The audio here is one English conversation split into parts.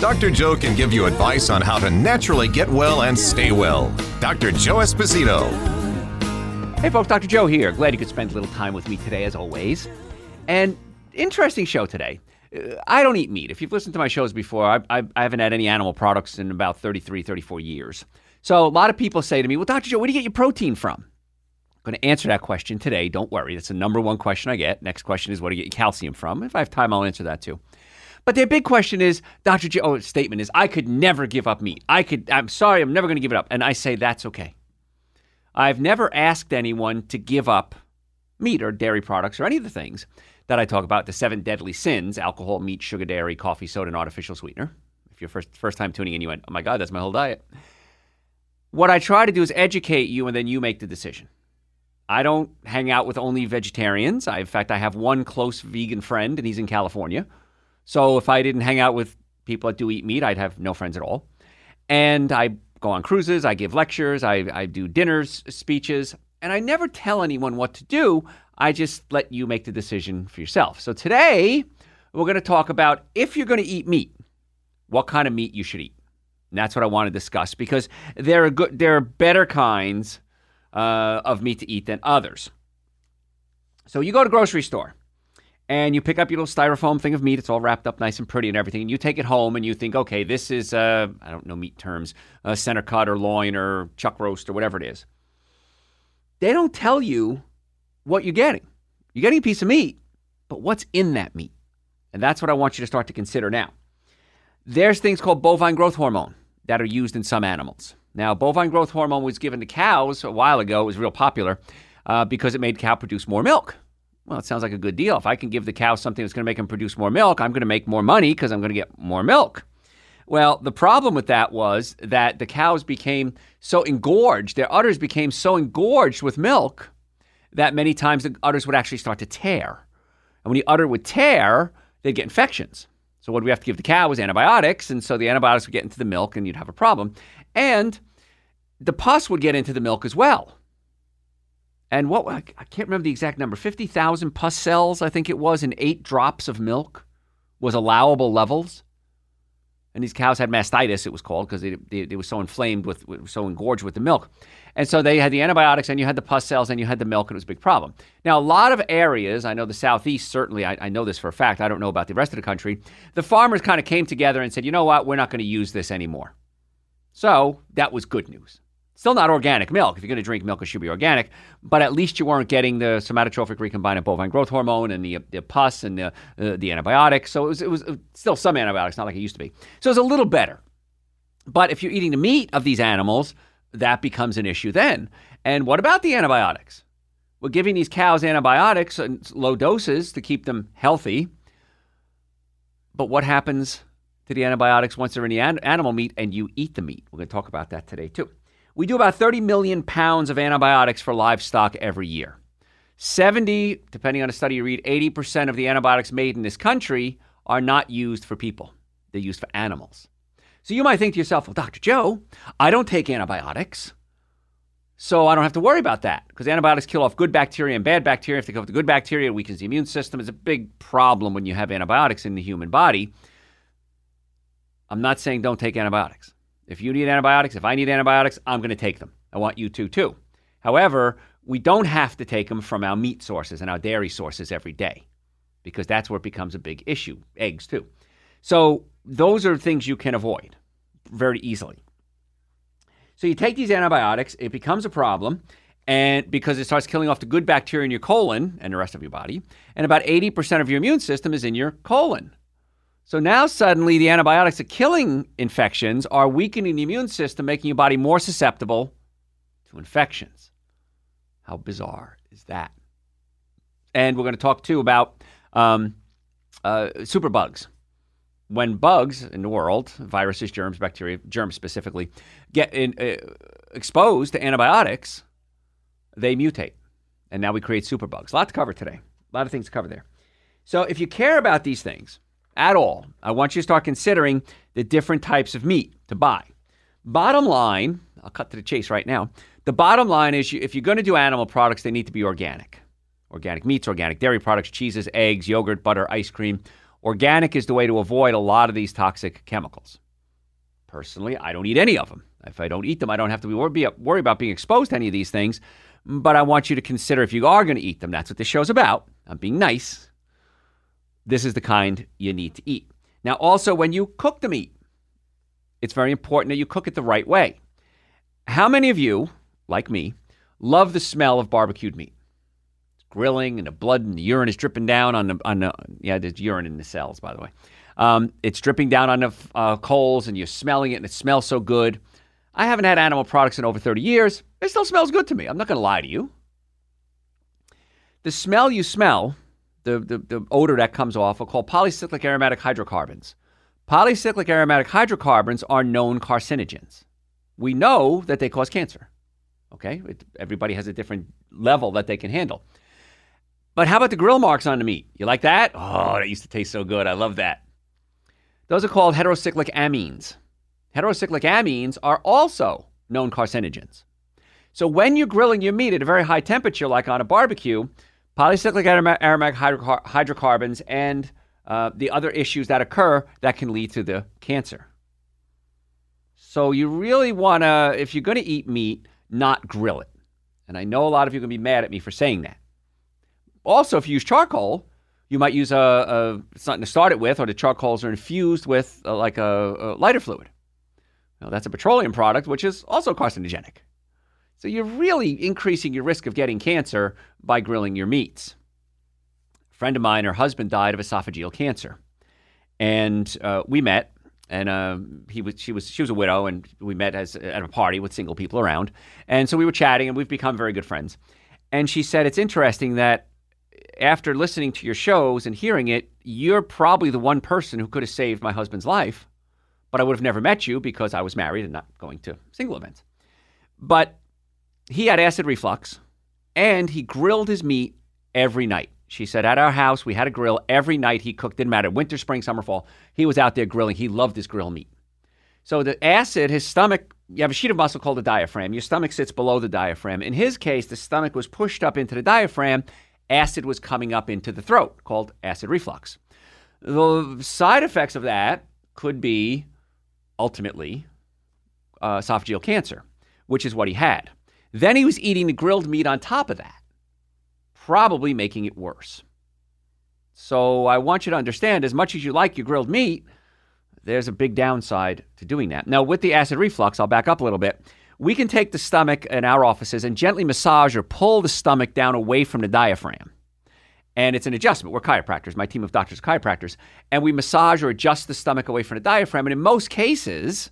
Dr. Joe can give you advice on how to naturally get well and stay well. Dr. Joe Esposito. Hey, folks, Dr. Joe here. Glad you could spend a little time with me today, as always. And interesting show today. Uh, I don't eat meat. If you've listened to my shows before, I, I, I haven't had any animal products in about 33, 34 years. So a lot of people say to me, Well, Dr. Joe, where do you get your protein from? I'm going to answer that question today. Don't worry. That's the number one question I get. Next question is, Where do you get your calcium from? If I have time, I'll answer that too. But their big question is, Dr. Joe's oh, statement is, I could never give up meat. I could, I'm sorry, I'm never going to give it up. And I say, that's okay. I've never asked anyone to give up meat or dairy products or any of the things that I talk about the seven deadly sins alcohol, meat, sugar, dairy, coffee, soda, and artificial sweetener. If you're first, first time tuning in, you went, oh my God, that's my whole diet. What I try to do is educate you and then you make the decision. I don't hang out with only vegetarians. I, in fact, I have one close vegan friend, and he's in California. So if I didn't hang out with people that do eat meat, I'd have no friends at all. And I go on cruises, I give lectures, I, I do dinners, speeches, and I never tell anyone what to do. I just let you make the decision for yourself. So today, we're going to talk about if you're going to eat meat, what kind of meat you should eat. And that's what I want to discuss because there are good, there are better kinds uh, of meat to eat than others. So you go to grocery store and you pick up your little styrofoam thing of meat. It's all wrapped up nice and pretty and everything. And you take it home and you think, okay, this is, uh, I don't know meat terms, a center cut or loin or chuck roast or whatever it is. They don't tell you what you're getting. You're getting a piece of meat, but what's in that meat? And that's what I want you to start to consider now. There's things called bovine growth hormone that are used in some animals. Now, bovine growth hormone was given to cows a while ago. It was real popular uh, because it made cow produce more milk. Well, it sounds like a good deal. If I can give the cow something that's going to make them produce more milk, I'm going to make more money because I'm going to get more milk. Well, the problem with that was that the cows became so engorged, their udders became so engorged with milk that many times the udders would actually start to tear. And when the udder would tear, they'd get infections. So what we have to give the cow was antibiotics, and so the antibiotics would get into the milk and you'd have a problem. And the pus would get into the milk as well. And what I can't remember the exact number 50,000 pus cells, I think it was, in eight drops of milk was allowable levels. And these cows had mastitis, it was called, because they, they, they, were so inflamed with, so engorged with the milk. And so they had the antibiotics, and you had the pus cells, and you had the milk, and it was a big problem. Now, a lot of areas, I know the Southeast, certainly, I, I know this for a fact, I don't know about the rest of the country, the farmers kind of came together and said, you know what, we're not going to use this anymore. So that was good news. Still not organic milk. If you're going to drink milk, it should be organic. But at least you weren't getting the somatotrophic recombinant bovine growth hormone and the, the pus and the, uh, the antibiotics. So it was, it was still some antibiotics, not like it used to be. So it's a little better. But if you're eating the meat of these animals, that becomes an issue then. And what about the antibiotics? We're giving these cows antibiotics in low doses to keep them healthy. But what happens to the antibiotics once they're in the an- animal meat and you eat the meat? We're going to talk about that today, too. We do about 30 million pounds of antibiotics for livestock every year. 70, depending on a study you read, 80% of the antibiotics made in this country are not used for people. They're used for animals. So you might think to yourself, well, Dr. Joe, I don't take antibiotics. So I don't have to worry about that because antibiotics kill off good bacteria and bad bacteria. If they kill off the good bacteria, it weakens the immune system. It's a big problem when you have antibiotics in the human body. I'm not saying don't take antibiotics. If you need antibiotics, if I need antibiotics, I'm going to take them. I want you to too. However, we don't have to take them from our meat sources and our dairy sources every day because that's where it becomes a big issue. Eggs too. So those are things you can avoid very easily. So you take these antibiotics, it becomes a problem, and because it starts killing off the good bacteria in your colon and the rest of your body, and about 80% of your immune system is in your colon. So now suddenly the antibiotics are killing infections are weakening the immune system, making your body more susceptible to infections. How bizarre is that? And we're going to talk too about um, uh, superbugs. when bugs in the world, viruses, germs, bacteria, germs specifically, get in, uh, exposed to antibiotics, they mutate. And now we create superbugs. A lot to cover today. A lot of things to cover there. So if you care about these things at all, I want you to start considering the different types of meat to buy. Bottom line, I'll cut to the chase right now. The bottom line is if you're going to do animal products, they need to be organic. Organic meats, organic dairy products, cheeses, eggs, yogurt, butter, ice cream. Organic is the way to avoid a lot of these toxic chemicals. Personally, I don't eat any of them. If I don't eat them, I don't have to be worry about being exposed to any of these things. But I want you to consider if you are going to eat them, that's what this show's about. I'm being nice. This is the kind you need to eat. Now, also, when you cook the meat, it's very important that you cook it the right way. How many of you, like me, love the smell of barbecued meat? It's grilling and the blood and the urine is dripping down on the, on the yeah, there's urine in the cells, by the way. Um, it's dripping down on the uh, coals and you're smelling it and it smells so good. I haven't had animal products in over 30 years. It still smells good to me. I'm not going to lie to you. The smell you smell, the, the, the odor that comes off, are called polycyclic aromatic hydrocarbons. Polycyclic aromatic hydrocarbons are known carcinogens. We know that they cause cancer. Okay? It, everybody has a different level that they can handle. But how about the grill marks on the meat? You like that? Oh, that used to taste so good. I love that. Those are called heterocyclic amines. Heterocyclic amines are also known carcinogens. So when you're grilling your meat at a very high temperature, like on a barbecue, polycyclic aromatic hydrocarbons and uh, the other issues that occur that can lead to the cancer. So you really want to, if you're going to eat meat, not grill it. And I know a lot of you to be mad at me for saying that. Also, if you use charcoal, you might use a, a something to start it with, or the charcoals are infused with uh, like a, a lighter fluid. Now, that's a petroleum product, which is also carcinogenic. So you're really increasing your risk of getting cancer by grilling your meats. A friend of mine, her husband died of esophageal cancer, and uh, we met. And uh, he was, she was, she was a widow, and we met as, at a party with single people around. And so we were chatting, and we've become very good friends. And she said, "It's interesting that after listening to your shows and hearing it, you're probably the one person who could have saved my husband's life but I would have never met you because I was married and not going to single events. But he had acid reflux and he grilled his meat every night. She said, at our house, we had a grill every night. He cooked, didn't matter, winter, spring, summer, fall. He was out there grilling. He loved his grill meat. So the acid, his stomach, you have a sheet of muscle called the diaphragm. Your stomach sits below the diaphragm. In his case, the stomach was pushed up into the diaphragm. Acid was coming up into the throat, called acid reflux. The side effects of that could be ultimately uh, esophageal cancer, which is what he had. Then he was eating the grilled meat on top of that, probably making it worse. So I want you to understand as much as you like your grilled meat, there's a big downside to doing that. Now, with the acid reflux, I'll back up a little bit. We can take the stomach in our offices and gently massage or pull the stomach down away from the diaphragm. And it's an adjustment. We're chiropractors. My team of doctors are chiropractors. And we massage or adjust the stomach away from the diaphragm. And in most cases,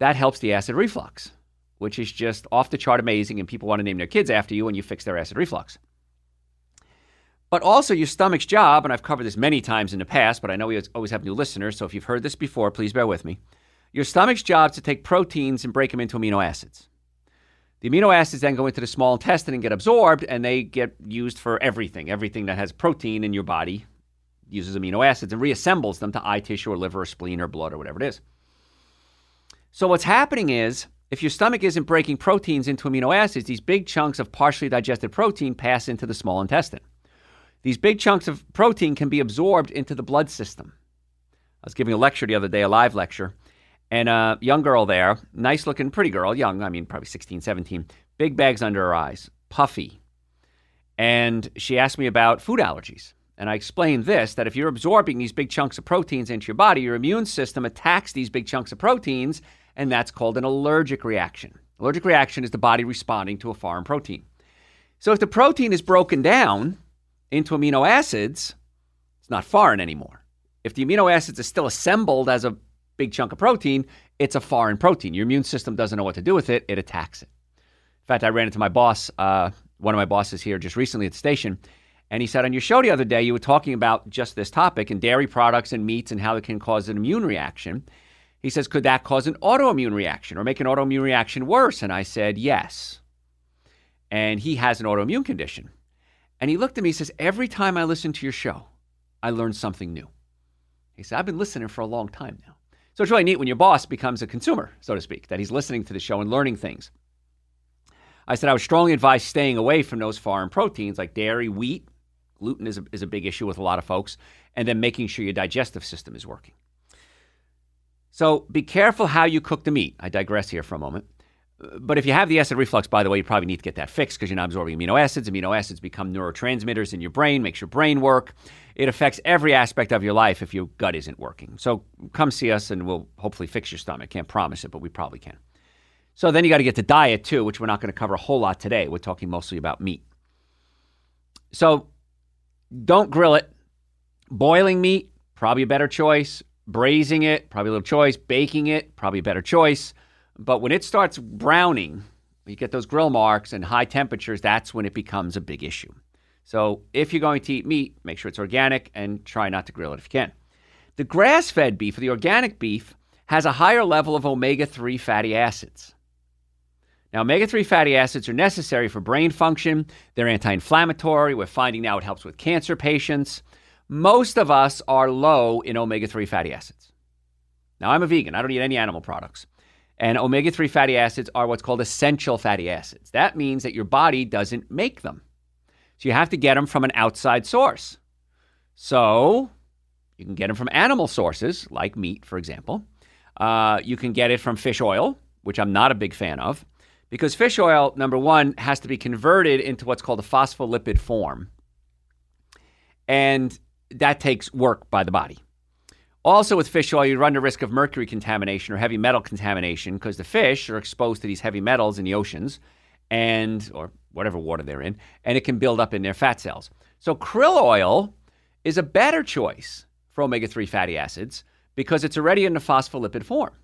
that helps the acid reflux, which is just off the chart amazing. And people want to name their kids after you when you fix their acid reflux. But also, your stomach's job, and I've covered this many times in the past, but I know we always have new listeners. So if you've heard this before, please bear with me. Your stomach's job is to take proteins and break them into amino acids. The amino acids then go into the small intestine and get absorbed, and they get used for everything. Everything that has protein in your body uses amino acids and reassembles them to eye tissue or liver or spleen or blood or whatever it is. So, what's happening is if your stomach isn't breaking proteins into amino acids, these big chunks of partially digested protein pass into the small intestine. These big chunks of protein can be absorbed into the blood system. I was giving a lecture the other day, a live lecture, and a young girl there, nice looking, pretty girl, young, I mean, probably 16, 17, big bags under her eyes, puffy. And she asked me about food allergies. And I explained this that if you're absorbing these big chunks of proteins into your body, your immune system attacks these big chunks of proteins, and that's called an allergic reaction. Allergic reaction is the body responding to a foreign protein. So if the protein is broken down into amino acids, it's not foreign anymore. If the amino acids are still assembled as a big chunk of protein, it's a foreign protein. Your immune system doesn't know what to do with it, it attacks it. In fact, I ran into my boss, uh, one of my bosses here just recently at the station, And he said on your show the other day, you were talking about just this topic and dairy products and meats and how it can cause an immune reaction. He says, could that cause an autoimmune reaction or make an autoimmune reaction worse? And I said, yes. And he has an autoimmune condition. And he looked at me and says, every time I listen to your show, I learn something new. He said, I've been listening for a long time now. So it's really neat when your boss becomes a consumer, so to speak, that he's listening to the show and learning things. I said I would strongly advise staying away from those foreign proteins like dairy, wheat. Gluten is a, is a big issue with a lot of folks. And then making sure your digestive system is working. So be careful how you cook the meat. I digress here for a moment. Uh, but if you have the acid reflux, by the way, you probably need to get that fixed because you're not absorbing amino acids. Amino acids become neurotransmitters in your brain, makes your brain work. It affects every aspect of your life if your gut isn't working. So come see us and we'll hopefully fix your stomach. Can't promise it, but we probably can. So then you got to get to diet too, which we're not going to cover a whole lot today. We're talking mostly about meat. So don't grill it. Boiling meat, probably a better choice. Braising it, probably a little choice. Baking it, probably a better choice. But when it starts browning, you get those grill marks and high temperatures, that's when it becomes a big issue. So if you're going to eat meat, make sure it's organic and try not to grill it if you can. The grass fed beef, or the organic beef, has a higher level of omega 3 fatty acids. Now, omega 3 fatty acids are necessary for brain function. They're anti inflammatory. We're finding now it helps with cancer patients. Most of us are low in omega 3 fatty acids. Now, I'm a vegan, I don't eat any animal products. And omega 3 fatty acids are what's called essential fatty acids. That means that your body doesn't make them. So you have to get them from an outside source. So you can get them from animal sources, like meat, for example. Uh, you can get it from fish oil, which I'm not a big fan of, because fish oil, number one, has to be converted into what's called a phospholipid form. And that takes work by the body. Also, with fish oil, you run the risk of mercury contamination or heavy metal contamination because the fish are exposed to these heavy metals in the oceans and or whatever water they're in, and it can build up in their fat cells. So krill oil is a better choice for omega-3 fatty acids because it's already in the phospholipid form.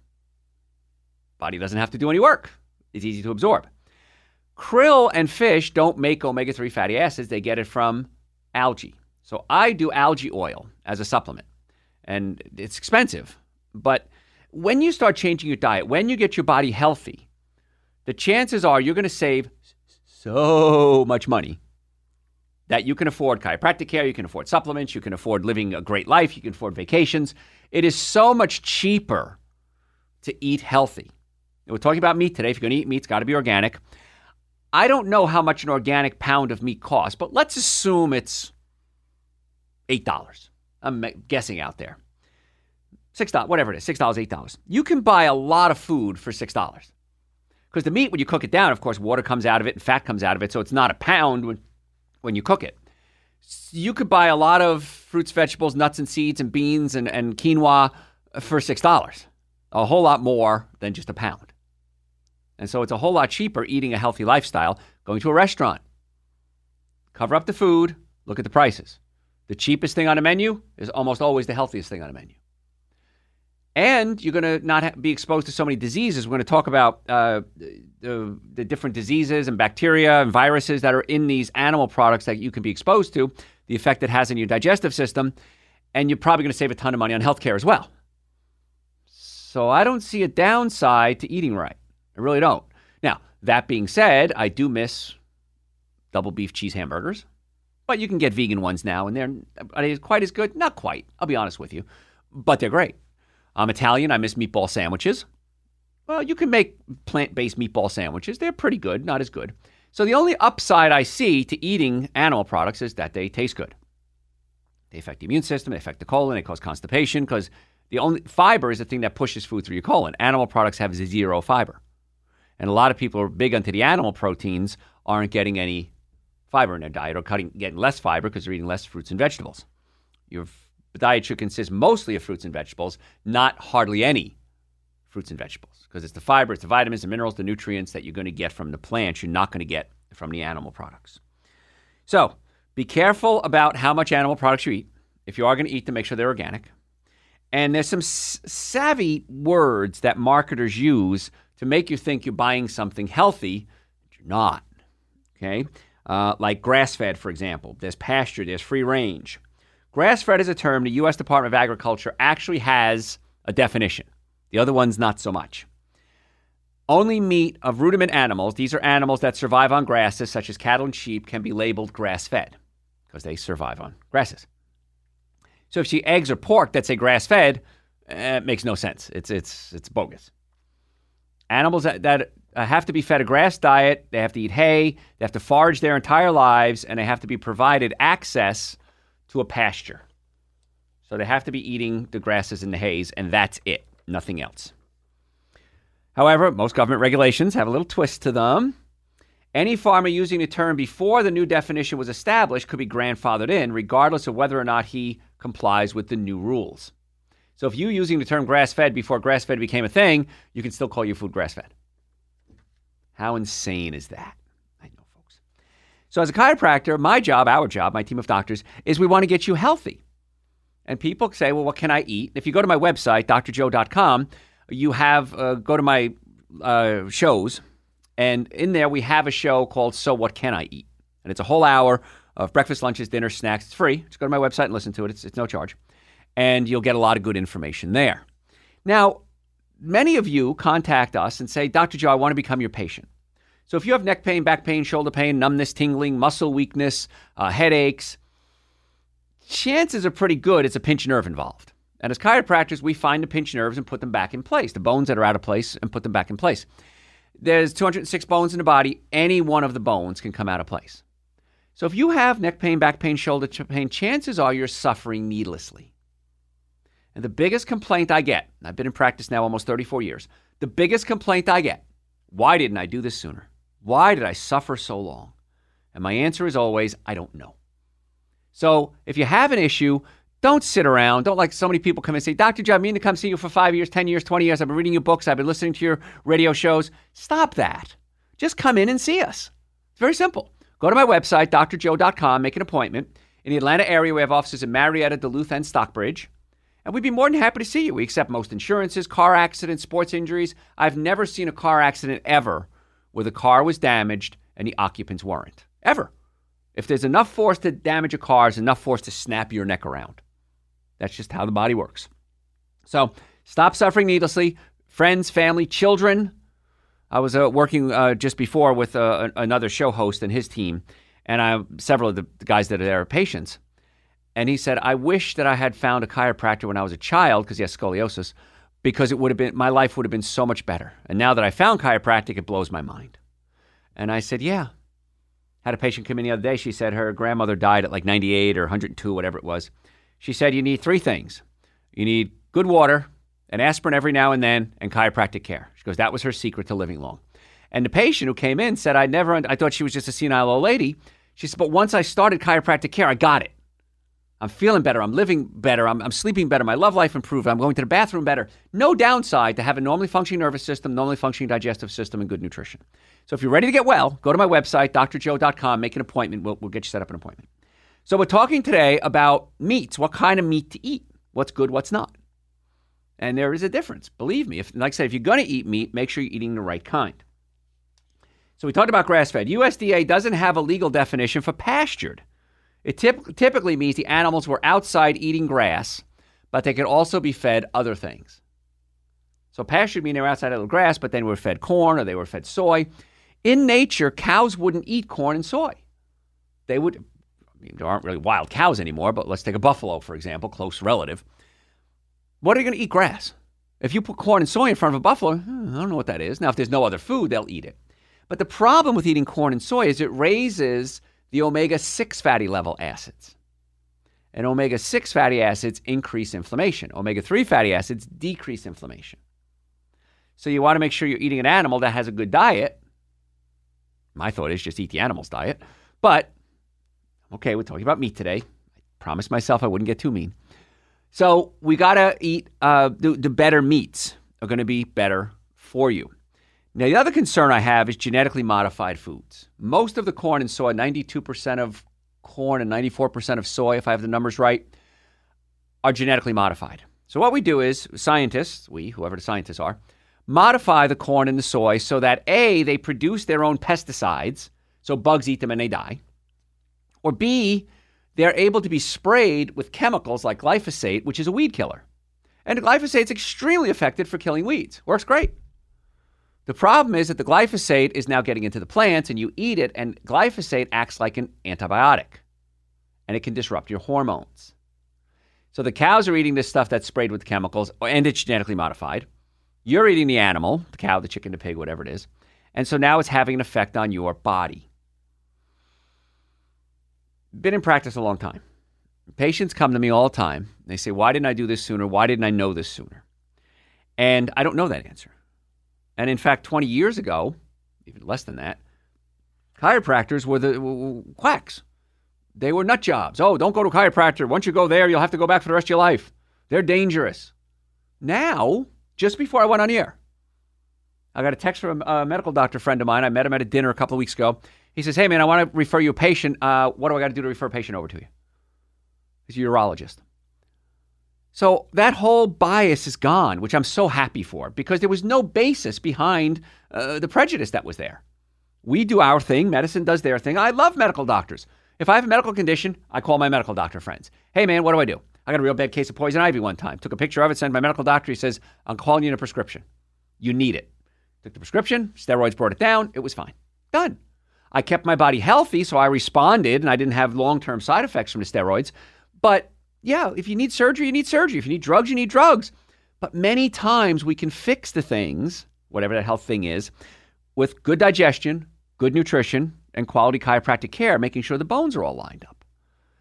Body doesn't have to do any work. It's easy to absorb. Krill and fish don't make omega-3 fatty acids, they get it from algae. So I do algae oil as a supplement and it's expensive. But when you start changing your diet, when you get your body healthy, the chances are you're going to save so much money that you can afford chiropractic care, you can afford supplements, you can afford living a great life, you can afford vacations. It is so much cheaper to eat healthy. We're talking about meat today. If you're going to eat meat, it's got to be organic. I don't know how much an organic pound of meat costs, but let's assume it's $8. I'm guessing out there. Six dollars, whatever it is, six dollars, eight dollars. You can buy a lot of food for six dollars. Because the meat, when you cook it down, of course, water comes out of it and fat comes out of it, so it's not a pound when, when you cook it. You could buy a lot of fruits, vegetables, nuts and seeds, and beans and, and quinoa for six dollars. A whole lot more than just a pound. And so it's a whole lot cheaper eating a healthy lifestyle, going to a restaurant. Cover up the food, look at the prices. The cheapest thing on a menu is almost always the healthiest thing on a menu. And you're going to not be exposed to so many diseases. We're going to talk about uh, the, the different diseases and bacteria and viruses that are in these animal products that you can be exposed to, the effect it has on your digestive system, and you're probably going to save a ton of money on healthcare as well. So I don't see a downside to eating right. I really don't. Now, that being said, I do miss double beef cheese hamburgers. But you can get vegan ones now, and they're quite as good? Not quite. I'll be honest with you, but they're great. I'm Italian. I miss meatball sandwiches. Well, you can make plant-based meatball sandwiches. They're pretty good, not as good. So the only upside I see to eating animal products is that they taste good. They affect the immune system. They affect the colon. They cause constipation because the only fiber is the thing that pushes food through your colon. Animal products have zero fiber, and a lot of people are big onto the animal proteins aren't getting any fiber in their diet or cutting, getting less fiber because they're eating less fruits and vegetables. Your diet should consist mostly of fruits and vegetables, not hardly any fruits and vegetables, because it's the fiber, it's the vitamins, the minerals, the nutrients that you're going to get from the plants you're not going to get from the animal products. So be careful about how much animal products you eat. If you are going to eat them, make sure they're organic. And there's some s- savvy words that marketers use to make you think you're buying something healthy, but you're not. Okay? Uh, like grass fed, for example. There's pasture, there's free range. Grass fed is a term the U.S. Department of Agriculture actually has a definition. The other one's not so much. Only meat of ruminant animals, these are animals that survive on grasses, such as cattle and sheep, can be labeled grass fed because they survive on grasses. So if you see eggs or pork that say grass fed, eh, it makes no sense. It's, it's, it's bogus. Animals that, that uh, have to be fed a grass diet, they have to eat hay, they have to forage their entire lives, and they have to be provided access to a pasture. So they have to be eating the grasses and the hays, and that's it, nothing else. However, most government regulations have a little twist to them. Any farmer using the term before the new definition was established could be grandfathered in, regardless of whether or not he complies with the new rules. So if you using the term grass fed before grass fed became a thing, you can still call your food grass fed. How insane is that? I know, folks. So as a chiropractor, my job, our job, my team of doctors, is we want to get you healthy. And people say, well, what can I eat? If you go to my website, drjoe.com, you have, uh, go to my uh, shows, and in there we have a show called So What Can I Eat? And it's a whole hour of breakfast, lunches, dinner, snacks. It's free. Just go to my website and listen to it. It's, it's no charge. And you'll get a lot of good information there. Now, many of you contact us and say, Dr. Joe, I want to become your patient. So if you have neck pain, back pain, shoulder pain, numbness, tingling, muscle weakness, uh, headaches, chances are pretty good it's a pinched nerve involved. And as chiropractors, we find the pinched nerves and put them back in place, the bones that are out of place, and put them back in place. There's 206 bones in the body. Any one of the bones can come out of place. So if you have neck pain, back pain, shoulder pain, chances are you're suffering needlessly. And the biggest complaint I get, I've been in practice now almost 34 years, the biggest complaint I get, why didn't I do this sooner? Why did I suffer so long? And my answer is always, I don't know. So if you have an issue, don't sit around. Don't like so many people come and say, Dr. Joe, I mean to come see you for five years, 10 years, 20 years. I've been reading your books. I've been listening to your radio shows. Stop that. Just come in and see us. It's very simple. Go to my website, drjoe.com, make an appointment. In the Atlanta area, we have offices in Marietta, Duluth, and Stockbridge. And we'd be more than happy to see you. We accept most insurances, car accidents, sports injuries. I've never seen a car accident ever where the car was damaged and the occupants weren't. Ever. If there's enough force to damage a car, there's enough force to snap your neck around. That's just how the body works. So stop suffering needlessly. Friends, family, children. I was uh, working uh, just before with uh, another show host and his team, and I, several of the guys that are there are patients. And he said, I wish that I had found a chiropractor when I was a child because he has scoliosis, because it would have been, my life would have been so much better. And now that I found chiropractic, it blows my mind. And I said, Yeah. Had a patient come in the other day. She said her grandmother died at like 98 or 102, whatever it was. She said, You need three things you need good water, an aspirin every now and then, and chiropractic care. She goes, That was her secret to living long. And the patient who came in said, I never, I thought she was just a senile old lady. She said, But once I started chiropractic care, I got it. I'm feeling better. I'm living better. I'm, I'm, sleeping better. My love life improved. I'm going to the bathroom better. No downside to have a normally functioning nervous system, normally functioning digestive system, and good nutrition. So if you're ready to get well, go to my website, drjoe.com, make an appointment. We'll, we'll get you set up an appointment. So we're talking today about meats, what kind of meat to eat, what's good, what's not. And there is a difference. Believe me, if like I said, if you're going to eat meat, make sure you're eating the right kind. So we talked about grass fed. USDA doesn't have a legal definition for pastured. It typ- typically means the animals were outside eating grass, but they could also be fed other things. So pastured mean they were outside eating grass, but then were fed corn or they were fed soy. In nature, cows wouldn't eat corn and soy. They would, I mean, there aren't really wild cows anymore, but let's take a buffalo, for example, close relative. What are you going to eat grass? If you put corn and soy in front of a buffalo, hmm, I don't know what that is. Now, if there's no other food, they'll eat it. But the problem with eating corn and soy is it raises the omega 6 fatty level acids. And omega 6 fatty acids increase inflammation, omega 3 fatty acids decrease inflammation. So you want to make sure you're eating an animal that has a good diet. My thought is just eat the animal's diet. But, okay, we're talking about meat today. I promised myself I wouldn't get too mean. So we got to eat uh, the, the better meats are going to be better for you. Now, the other concern I have is genetically modified foods. Most of the corn and soy, 92% of corn and 94% of soy, if I have the numbers right, are genetically modified. So, what we do is scientists, we, whoever the scientists are, modify the corn and the soy so that A, they produce their own pesticides, so bugs eat them and they die. Or B, they're able to be sprayed with chemicals like glyphosate, which is a weed killer. And glyphosate is extremely effective for killing weeds. Works great. The problem is that the glyphosate is now getting into the plants and you eat it, and glyphosate acts like an antibiotic and it can disrupt your hormones. So the cows are eating this stuff that's sprayed with chemicals and it's genetically modified. You're eating the animal, the cow, the chicken, the pig, whatever it is. And so now it's having an effect on your body. Been in practice a long time. Patients come to me all the time. They say, Why didn't I do this sooner? Why didn't I know this sooner? And I don't know that answer. And in fact, 20 years ago, even less than that, chiropractors were the quacks. They were nut jobs. Oh, don't go to a chiropractor. Once you go there, you'll have to go back for the rest of your life. They're dangerous. Now, just before I went on air, I got a text from a medical doctor friend of mine. I met him at a dinner a couple of weeks ago. He says, Hey, man, I want to refer you a patient. Uh, what do I got to do to refer a patient over to you? He's a urologist. So that whole bias is gone, which I'm so happy for because there was no basis behind uh, the prejudice that was there. We do our thing, medicine does their thing. I love medical doctors. If I have a medical condition, I call my medical doctor friends. Hey, man, what do I do? I got a real bad case of poison ivy one time. Took a picture of it, sent my medical doctor. He says, I'm calling you in a prescription. You need it. Took the prescription, steroids brought it down. It was fine. Done. I kept my body healthy, so I responded and I didn't have long term side effects from the steroids. But yeah, if you need surgery, you need surgery. If you need drugs, you need drugs. But many times we can fix the things, whatever that health thing is, with good digestion, good nutrition, and quality chiropractic care, making sure the bones are all lined up.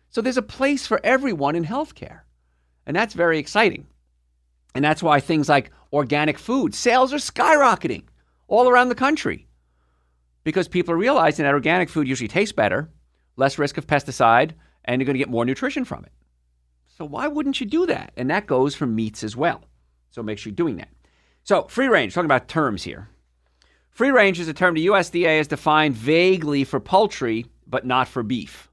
So there's a place for everyone in healthcare. And that's very exciting. And that's why things like organic food sales are skyrocketing all around the country because people are realizing that organic food usually tastes better, less risk of pesticide, and you're going to get more nutrition from it. So why wouldn't you do that? And that goes for meats as well. So make sure you're doing that. So free range, talking about terms here. Free range is a term the USDA has defined vaguely for poultry, but not for beef.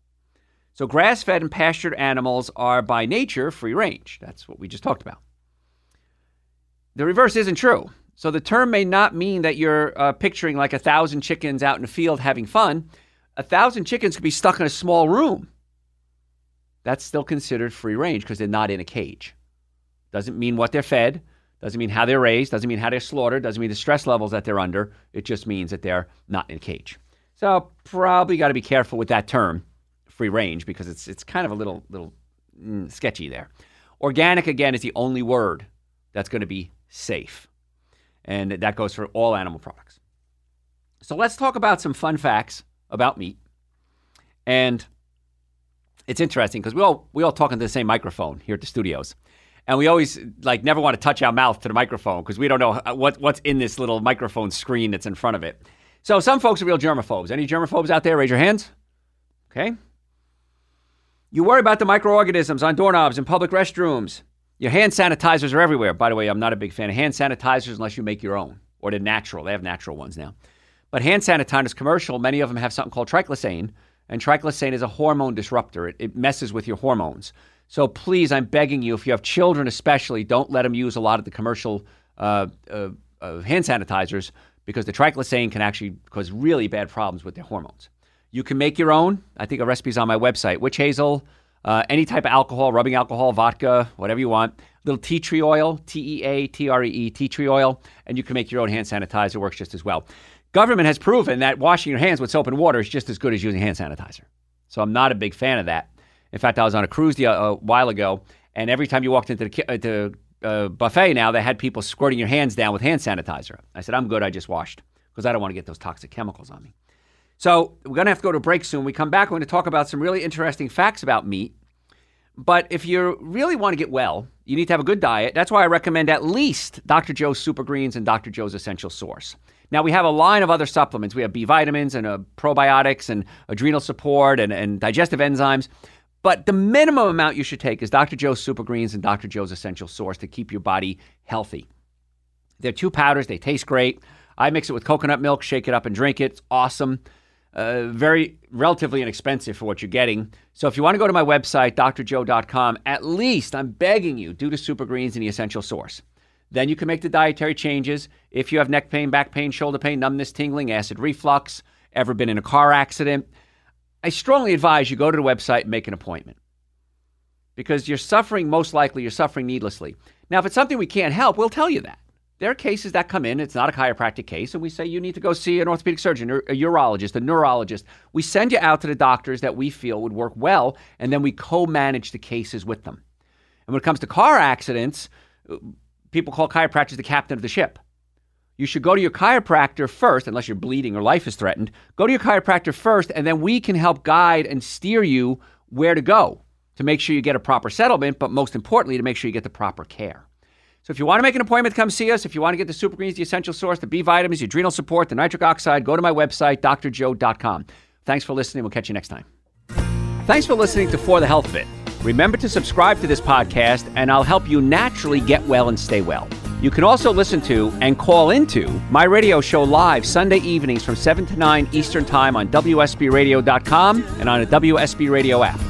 So grass fed and pastured animals are by nature free range. That's what we just talked about. The reverse isn't true. So the term may not mean that you're uh, picturing like a thousand chickens out in the field having fun. A thousand chickens could be stuck in a small room. That's still considered free range because they're not in a cage. Doesn't mean what they're fed, doesn't mean how they're raised, doesn't mean how they're slaughtered, doesn't mean the stress levels that they're under. It just means that they're not in a cage. So probably got to be careful with that term, free range, because it's it's kind of a little little mm, sketchy there. Organic again is the only word that's going to be safe, and that goes for all animal products. So let's talk about some fun facts about meat. And it's interesting because we all we all talk into the same microphone here at the studios and we always like never want to touch our mouth to the microphone because we don't know what what's in this little microphone screen that's in front of it. So some folks are real germaphobes. Any germaphobes out there? Raise your hands. Okay. You worry about the microorganisms on doorknobs in public restrooms. Your hand sanitizers are everywhere. By the way, I'm not a big fan of hand sanitizers unless you make your own or they're natural. They have natural ones now. But hand sanitizers commercial, many of them have something called triclosan, and triclosan is a hormone disruptor. It, it messes with your hormones. So please, I'm begging you, if you have children especially, don't let them use a lot of the commercial uh, uh, uh, hand sanitizers because the triclosan can actually cause really bad problems with their hormones. You can make your own. I think a recipe is on my website. Witch hazel, uh, any type of alcohol, rubbing alcohol, vodka, whatever you want. Little tea tree oil, T E A T R E E, tea tree oil, and you can make your own hand sanitizer. Works just as well. Government has proven that washing your hands with soap and water is just as good as using hand sanitizer. So I'm not a big fan of that. In fact, I was on a cruise the, uh, a while ago, and every time you walked into the, uh, the uh, buffet now, they had people squirting your hands down with hand sanitizer. I said, I'm good. I just washed because I don't want to get those toxic chemicals on me. So we're going to have to go to break soon. We come back, we're going to talk about some really interesting facts about meat. But if you really want to get well, you need to have a good diet. That's why I recommend at least Dr. Joe's Super Greens and Dr. Joe's Essential Source. Now, we have a line of other supplements. We have B vitamins and uh, probiotics and adrenal support and, and digestive enzymes. But the minimum amount you should take is Dr. Joe's Super Greens and Dr. Joe's Essential Source to keep your body healthy. They're two powders, they taste great. I mix it with coconut milk, shake it up, and drink it. It's awesome. Uh, very relatively inexpensive for what you're getting. So if you want to go to my website, drjoe.com, at least I'm begging you, do the Super Greens and the Essential Source. Then you can make the dietary changes. If you have neck pain, back pain, shoulder pain, numbness, tingling, acid reflux, ever been in a car accident, I strongly advise you go to the website and make an appointment because you're suffering, most likely, you're suffering needlessly. Now, if it's something we can't help, we'll tell you that. There are cases that come in, it's not a chiropractic case, and we say you need to go see an orthopedic surgeon a urologist, a neurologist. We send you out to the doctors that we feel would work well, and then we co manage the cases with them. And when it comes to car accidents, uh, people call chiropractors the captain of the ship. You should go to your chiropractor first, unless you're bleeding or life is threatened. Go to your chiropractor first, and then we can help guide and steer you where to go to make sure you get a proper settlement, but most importantly, to make sure you get the proper care. So if you want to make an appointment, come see us. If you want to get the Super Greens, the essential source, the B vitamins, the adrenal support, the nitric oxide, go to my website, drjoe.com. Thanks for listening. We'll catch you next time. Thanks for listening to For the Health of It. Remember to subscribe to this podcast, and I'll help you naturally get well and stay well. You can also listen to and call into my radio show live Sunday evenings from 7 to 9 Eastern Time on WSBRadio.com and on a WSB Radio app.